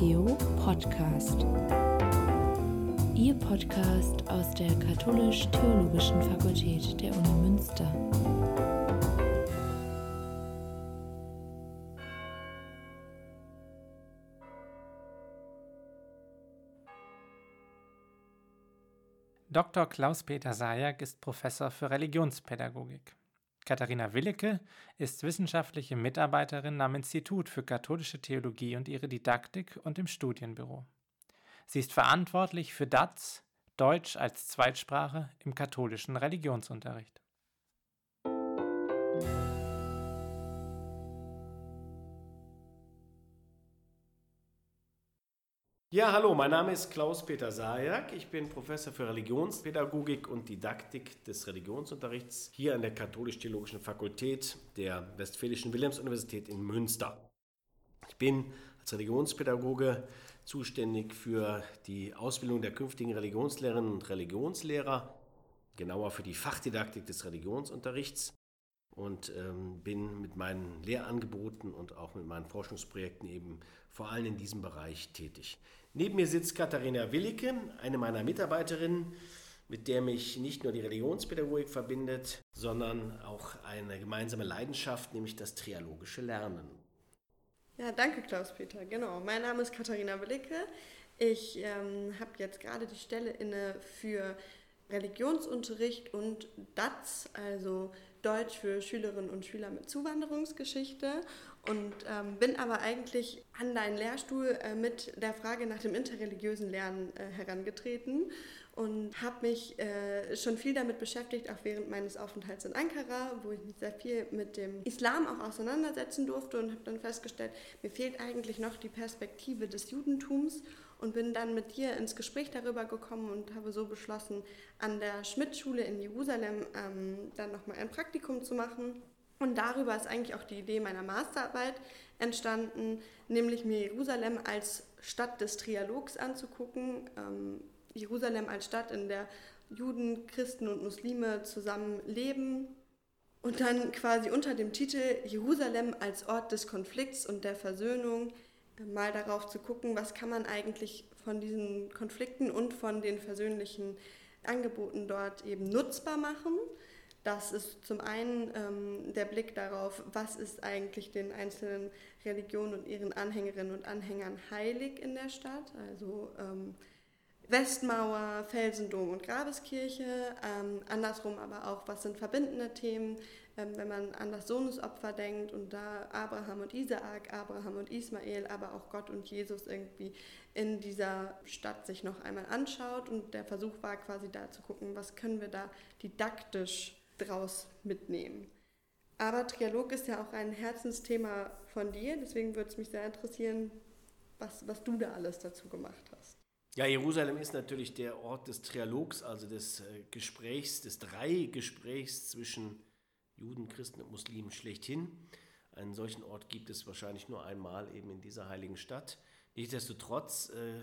Theo Podcast. Ihr Podcast aus der Katholisch-Theologischen Fakultät der Uni Münster. Dr. Klaus-Peter Sajak ist Professor für Religionspädagogik. Katharina Willecke ist wissenschaftliche Mitarbeiterin am Institut für katholische Theologie und ihre Didaktik und im Studienbüro. Sie ist verantwortlich für DATS, Deutsch als Zweitsprache im katholischen Religionsunterricht. Ja, hallo, mein Name ist Klaus-Peter Sajak. Ich bin Professor für Religionspädagogik und Didaktik des Religionsunterrichts hier an der Katholisch-Theologischen Fakultät der Westfälischen Wilhelms-Universität in Münster. Ich bin als Religionspädagoge zuständig für die Ausbildung der künftigen Religionslehrerinnen und Religionslehrer, genauer für die Fachdidaktik des Religionsunterrichts und ähm, bin mit meinen Lehrangeboten und auch mit meinen Forschungsprojekten eben vor allem in diesem Bereich tätig. Neben mir sitzt Katharina Willicke, eine meiner Mitarbeiterinnen, mit der mich nicht nur die Religionspädagogik verbindet, sondern auch eine gemeinsame Leidenschaft, nämlich das trialogische Lernen. Ja, danke Klaus-Peter. Genau, mein Name ist Katharina Willicke. Ich ähm, habe jetzt gerade die Stelle inne für Religionsunterricht und DATS, also Deutsch für Schülerinnen und Schüler mit Zuwanderungsgeschichte. Und ähm, bin aber eigentlich an deinen Lehrstuhl äh, mit der Frage nach dem interreligiösen Lernen äh, herangetreten und habe mich äh, schon viel damit beschäftigt, auch während meines Aufenthalts in Ankara, wo ich mich sehr viel mit dem Islam auch auseinandersetzen durfte und habe dann festgestellt, mir fehlt eigentlich noch die Perspektive des Judentums und bin dann mit dir ins Gespräch darüber gekommen und habe so beschlossen, an der Schmidt-Schule in Jerusalem ähm, dann nochmal ein Praktikum zu machen und darüber ist eigentlich auch die Idee meiner Masterarbeit entstanden, nämlich mir Jerusalem als Stadt des Trialogs anzugucken. Ähm, Jerusalem als Stadt, in der Juden, Christen und Muslime zusammen leben. Und dann quasi unter dem Titel Jerusalem als Ort des Konflikts und der Versöhnung äh, mal darauf zu gucken, was kann man eigentlich von diesen Konflikten und von den versöhnlichen Angeboten dort eben nutzbar machen. Das ist zum einen ähm, der Blick darauf, was ist eigentlich den einzelnen Religionen und ihren Anhängerinnen und Anhängern heilig in der Stadt. Also ähm, Westmauer, Felsendom und Grabeskirche. Ähm, andersrum aber auch, was sind verbindende Themen, ähm, wenn man an das Sohnesopfer denkt und da Abraham und Isaak, Abraham und Ismael, aber auch Gott und Jesus irgendwie in dieser Stadt sich noch einmal anschaut. Und der Versuch war quasi da zu gucken, was können wir da didaktisch draus mitnehmen. Aber Trialog ist ja auch ein Herzensthema von dir, deswegen würde es mich sehr interessieren, was, was du da alles dazu gemacht hast. Ja, Jerusalem ist natürlich der Ort des Trialogs, also des äh, Gesprächs, des Dreigesprächs zwischen Juden, Christen und Muslimen schlechthin. Einen solchen Ort gibt es wahrscheinlich nur einmal eben in dieser heiligen Stadt. Nichtsdestotrotz äh,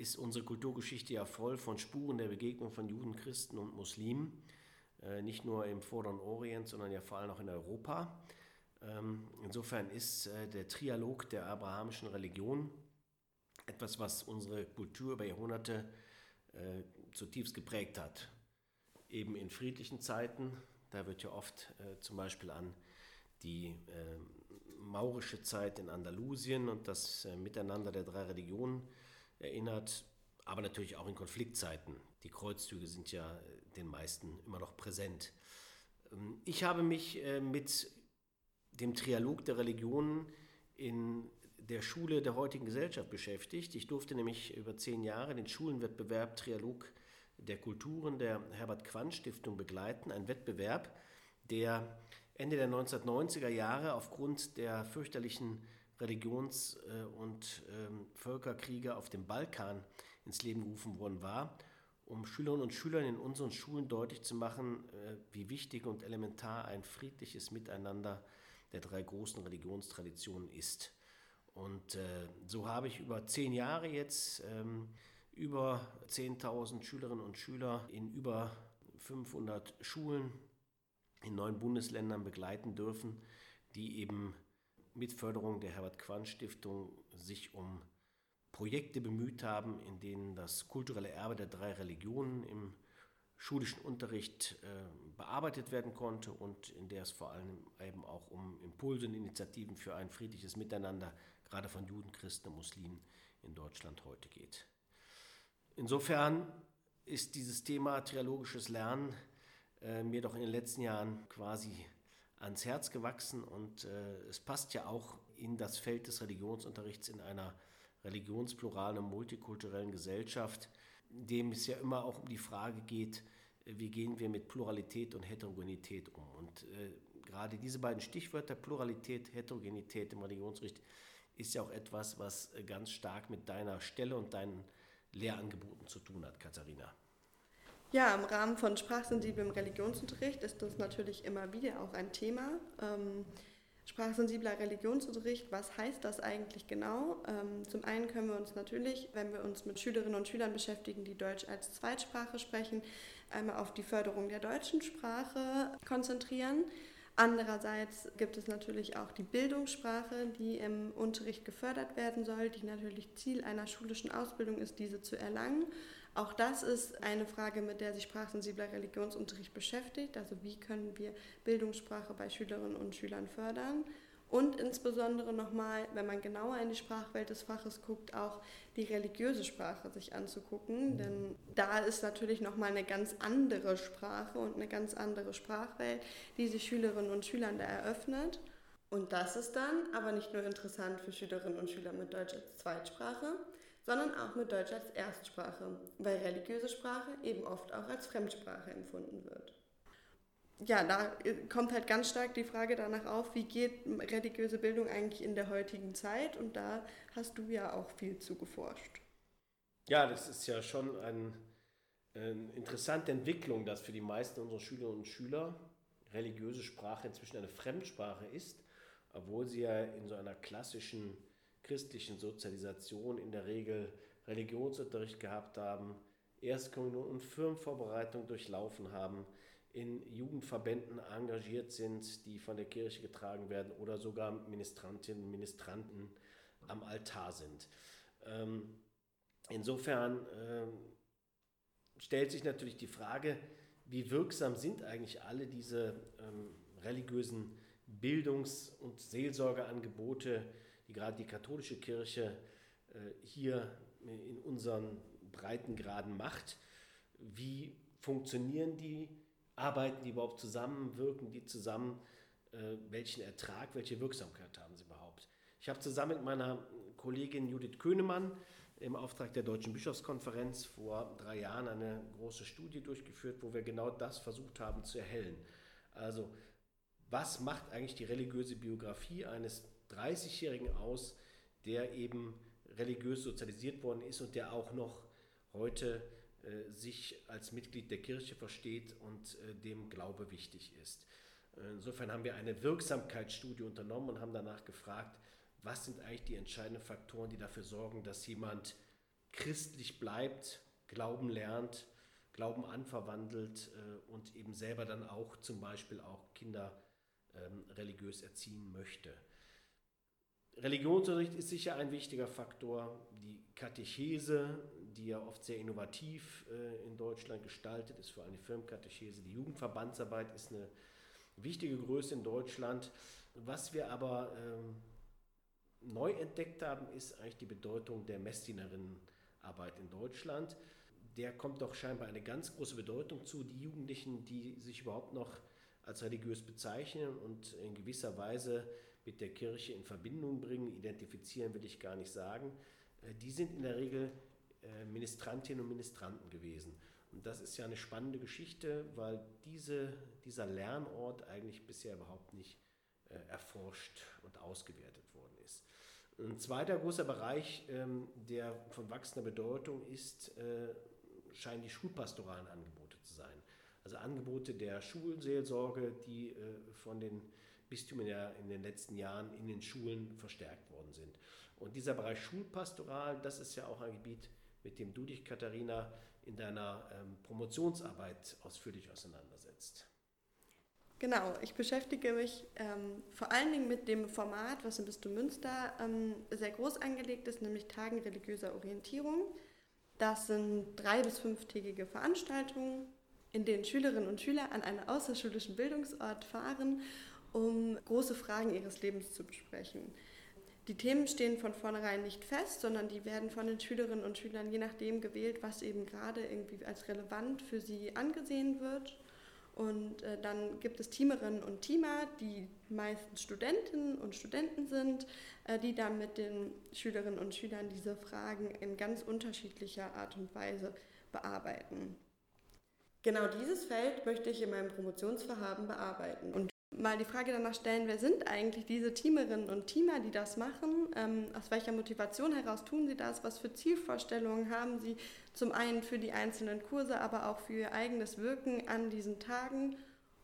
ist unsere Kulturgeschichte ja voll von Spuren der Begegnung von Juden, Christen und Muslimen. Äh, nicht nur im Vorderen Orient, sondern ja vor allem auch in Europa. Ähm, insofern ist äh, der Trialog der abrahamischen Religion etwas, was unsere Kultur über Jahrhunderte äh, zutiefst geprägt hat. Eben in friedlichen Zeiten, da wird ja oft zum Beispiel an die maurische Zeit in Andalusien und das Miteinander der drei Religionen erinnert aber natürlich auch in Konfliktzeiten. Die Kreuzzüge sind ja den meisten immer noch präsent. Ähm, ich habe mich äh, mit dem Trialog der Religionen in der Schule der heutigen Gesellschaft beschäftigt. Ich durfte nämlich über zehn Jahre den Schulenwettbewerb Trialog der Kulturen der Herbert Quandt Stiftung begleiten. Ein Wettbewerb, der Ende der 1990er Jahre aufgrund der fürchterlichen Religions- äh, und ähm, Völkerkriege auf dem Balkan ins Leben gerufen worden war, um Schülerinnen und Schülern in unseren Schulen deutlich zu machen, äh, wie wichtig und elementar ein friedliches Miteinander der drei großen Religionstraditionen ist. Und äh, so habe ich über zehn Jahre jetzt ähm, über 10.000 Schülerinnen und Schüler in über 500 Schulen in neun Bundesländern begleiten dürfen, die eben mit Förderung der Herbert Quandt Stiftung sich um Projekte bemüht haben, in denen das kulturelle Erbe der drei Religionen im schulischen Unterricht äh, bearbeitet werden konnte und in der es vor allem eben auch um Impulse und Initiativen für ein friedliches Miteinander, gerade von Juden, Christen und Muslimen in Deutschland heute geht. Insofern ist dieses Thema trialogisches Lernen äh, mir doch in den letzten Jahren quasi ans Herz gewachsen und äh, es passt ja auch in das Feld des Religionsunterrichts in einer religionspluralen und multikulturellen Gesellschaft, dem es ja immer auch um die Frage geht, äh, wie gehen wir mit Pluralität und Heterogenität um. Und äh, gerade diese beiden Stichwörter, Pluralität, Heterogenität im Religionsrecht, ist ja auch etwas, was äh, ganz stark mit deiner Stelle und deinen Lehrangeboten zu tun hat, Katharina. Ja, im Rahmen von sprachsensiblem Religionsunterricht ist das natürlich immer wieder auch ein Thema. Ähm, sprachsensibler Religionsunterricht, was heißt das eigentlich genau? Ähm, zum einen können wir uns natürlich, wenn wir uns mit Schülerinnen und Schülern beschäftigen, die Deutsch als Zweitsprache sprechen, einmal auf die Förderung der deutschen Sprache konzentrieren. Andererseits gibt es natürlich auch die Bildungssprache, die im Unterricht gefördert werden soll, die natürlich Ziel einer schulischen Ausbildung ist, diese zu erlangen. Auch das ist eine Frage, mit der sich sprachsensibler Religionsunterricht beschäftigt. Also wie können wir Bildungssprache bei Schülerinnen und Schülern fördern? Und insbesondere nochmal, wenn man genauer in die Sprachwelt des Faches guckt, auch die religiöse Sprache sich anzugucken. Denn da ist natürlich nochmal eine ganz andere Sprache und eine ganz andere Sprachwelt, die sich Schülerinnen und Schülern da eröffnet. Und das ist dann aber nicht nur interessant für Schülerinnen und Schüler mit Deutsch als Zweitsprache, sondern auch mit Deutsch als Erstsprache, weil religiöse Sprache eben oft auch als Fremdsprache empfunden wird. Ja, da kommt halt ganz stark die Frage danach auf, wie geht religiöse Bildung eigentlich in der heutigen Zeit und da hast du ja auch viel zu geforscht. Ja, das ist ja schon ein, eine interessante Entwicklung, dass für die meisten unserer Schülerinnen und Schüler religiöse Sprache inzwischen eine Fremdsprache ist, obwohl sie ja in so einer klassischen christlichen Sozialisation in der Regel Religionsunterricht gehabt haben, Erstkommunion und Firmenvorbereitung durchlaufen haben, in Jugendverbänden engagiert sind, die von der Kirche getragen werden oder sogar Ministrantinnen und Ministranten am Altar sind. Ähm, insofern ähm, stellt sich natürlich die Frage, wie wirksam sind eigentlich alle diese ähm, religiösen Bildungs- und Seelsorgeangebote, die gerade die katholische Kirche äh, hier in unseren Breitengraden macht. Wie funktionieren die? Arbeiten die überhaupt zusammen? Wirken die zusammen? Äh, welchen Ertrag, welche Wirksamkeit haben sie überhaupt? Ich habe zusammen mit meiner Kollegin Judith Köhnemann im Auftrag der Deutschen Bischofskonferenz vor drei Jahren eine große Studie durchgeführt, wo wir genau das versucht haben zu erhellen. Also, was macht eigentlich die religiöse Biografie eines 30-Jährigen aus, der eben religiös sozialisiert worden ist und der auch noch heute äh, sich als Mitglied der Kirche versteht und äh, dem Glaube wichtig ist. Insofern haben wir eine Wirksamkeitsstudie unternommen und haben danach gefragt, was sind eigentlich die entscheidenden Faktoren, die dafür sorgen, dass jemand christlich bleibt, Glauben lernt, Glauben anverwandelt äh, und eben selber dann auch zum Beispiel auch Kinder ähm, religiös erziehen möchte. Religionsunterricht ist sicher ein wichtiger Faktor. Die Katechese, die ja oft sehr innovativ äh, in Deutschland gestaltet ist, vor allem die Firmenkatechese. Die Jugendverbandsarbeit ist eine wichtige Größe in Deutschland. Was wir aber ähm, neu entdeckt haben, ist eigentlich die Bedeutung der Messdienerinnenarbeit in Deutschland. Der kommt doch scheinbar eine ganz große Bedeutung zu. Die Jugendlichen, die sich überhaupt noch als religiös bezeichnen und in gewisser Weise mit der Kirche in Verbindung bringen, identifizieren will ich gar nicht sagen, äh, die sind in der Regel äh, Ministrantinnen und Ministranten gewesen. Und das ist ja eine spannende Geschichte, weil diese, dieser Lernort eigentlich bisher überhaupt nicht äh, erforscht und ausgewertet worden ist. Ein zweiter großer Bereich, ähm, der von wachsender Bedeutung ist, scheinen die schulpastoralen Angebote zu sein. Also Angebote der Schulseelsorge, die von den Bistümer ja in den letzten Jahren in den Schulen verstärkt worden sind. Und dieser Bereich Schulpastoral, das ist ja auch ein Gebiet, mit dem du dich, Katharina, in deiner ähm, Promotionsarbeit ausführlich auseinandersetzt. Genau, ich beschäftige mich ähm, vor allen Dingen mit dem Format, was im Bistum Münster ähm, sehr groß angelegt ist, nämlich Tagen religiöser Orientierung. Das sind drei- bis fünftägige Veranstaltungen, in denen Schülerinnen und Schüler an einen außerschulischen Bildungsort fahren, um große Fragen ihres Lebens zu besprechen. Die Themen stehen von vornherein nicht fest, sondern die werden von den Schülerinnen und Schülern je nachdem gewählt, was eben gerade irgendwie als relevant für sie angesehen wird. Und äh, dann gibt es Teamerinnen und Teamer, die meistens Studentinnen und Studenten sind, äh, die dann mit den Schülerinnen und Schülern diese Fragen in ganz unterschiedlicher Art und Weise bearbeiten. Genau dieses Feld möchte ich in meinem Promotionsvorhaben bearbeiten. Und mal die Frage danach stellen, wer sind eigentlich diese Teamerinnen und Teamer, die das machen? Ähm, aus welcher Motivation heraus tun sie das? Was für Zielvorstellungen haben sie zum einen für die einzelnen Kurse, aber auch für ihr eigenes Wirken an diesen Tagen?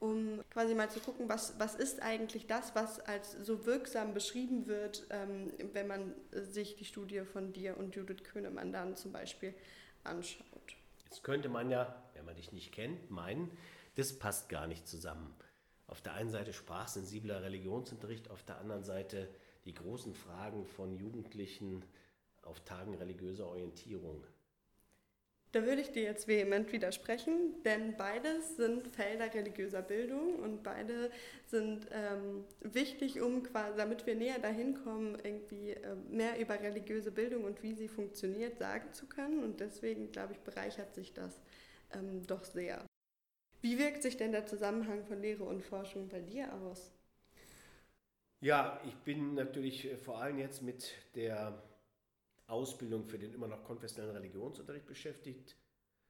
um quasi mal zu gucken, was, was ist eigentlich das, was als so wirksam beschrieben wird, ähm, wenn man sich die Studie von dir und Judith Köhnemann dann zum Beispiel anschaut. Jetzt könnte man ja, wenn man dich nicht kennt, meinen, das passt gar nicht zusammen. Auf der einen Seite sprachsensibler Religionsunterricht, auf der anderen Seite die großen Fragen von Jugendlichen auf Tagen religiöser Orientierung. Da würde ich dir jetzt vehement widersprechen, denn beides sind Felder religiöser Bildung und beide sind ähm, wichtig, um quasi, damit wir näher dahin kommen, irgendwie äh, mehr über religiöse Bildung und wie sie funktioniert sagen zu können. Und deswegen, glaube ich, bereichert sich das ähm, doch sehr. Wie wirkt sich denn der Zusammenhang von Lehre und Forschung bei dir aus? Ja, ich bin natürlich äh, vor allem jetzt mit der Ausbildung für den immer noch konfessionellen Religionsunterricht beschäftigt.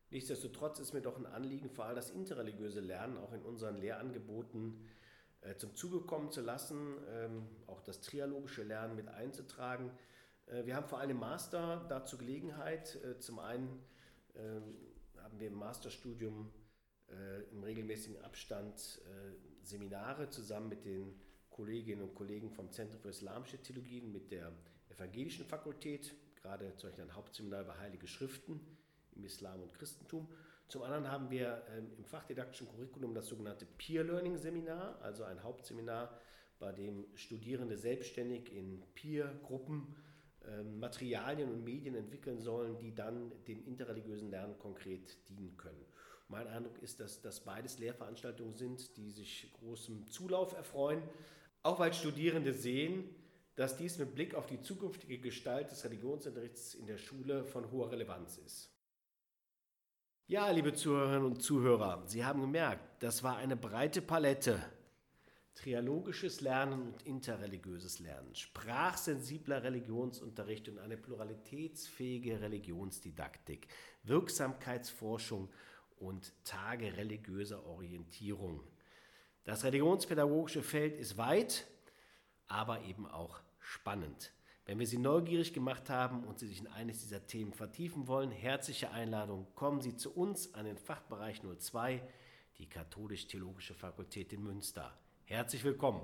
Nichtsdestotrotz ist mir doch ein Anliegen, vor allem das interreligiöse Lernen auch in unseren Lehrangeboten äh, zum Zuge kommen zu lassen, ähm, auch das trialogische Lernen mit einzutragen. Äh, wir haben vor allem im Master dazu Gelegenheit. Äh, zum einen ähm, haben wir im Masterstudium äh, im regelmäßigen Abstand äh, Seminare zusammen mit den Kolleginnen und Kollegen vom Zentrum für Islamische Theologien, mit der evangelischen Fakultät, gerade zum Beispiel ein Hauptseminar über heilige Schriften im Islam und Christentum. Zum anderen haben wir ähm, im fachdidaktischen Curriculum das sogenannte Peer Learning Seminar, also ein Hauptseminar, bei dem Studierende selbstständig in Peer-Gruppen ähm, Materialien und Medien entwickeln sollen, die dann dem interreligiösen Lernen konkret dienen können. Mein Eindruck ist, dass das beides Lehrveranstaltungen sind, die sich großem Zulauf erfreuen, auch weil Studierende sehen, dass dies mit Blick auf die zukünftige Gestalt des Religionsunterrichts in der Schule von hoher Relevanz ist. Ja, liebe Zuhörerinnen und Zuhörer, Sie haben gemerkt, das war eine breite Palette. Trialogisches Lernen und interreligiöses Lernen, sprachsensibler Religionsunterricht und eine pluralitätsfähige Religionsdidaktik, Wirksamkeitsforschung und Tage religiöser Orientierung. Das religionspädagogische Feld ist weit, aber eben auch spannend. Wenn wir Sie neugierig gemacht haben und Sie sich in eines dieser Themen vertiefen wollen, herzliche Einladung, kommen Sie zu uns an den Fachbereich 02, die Katholisch-Theologische Fakultät in Münster. Herzlich willkommen.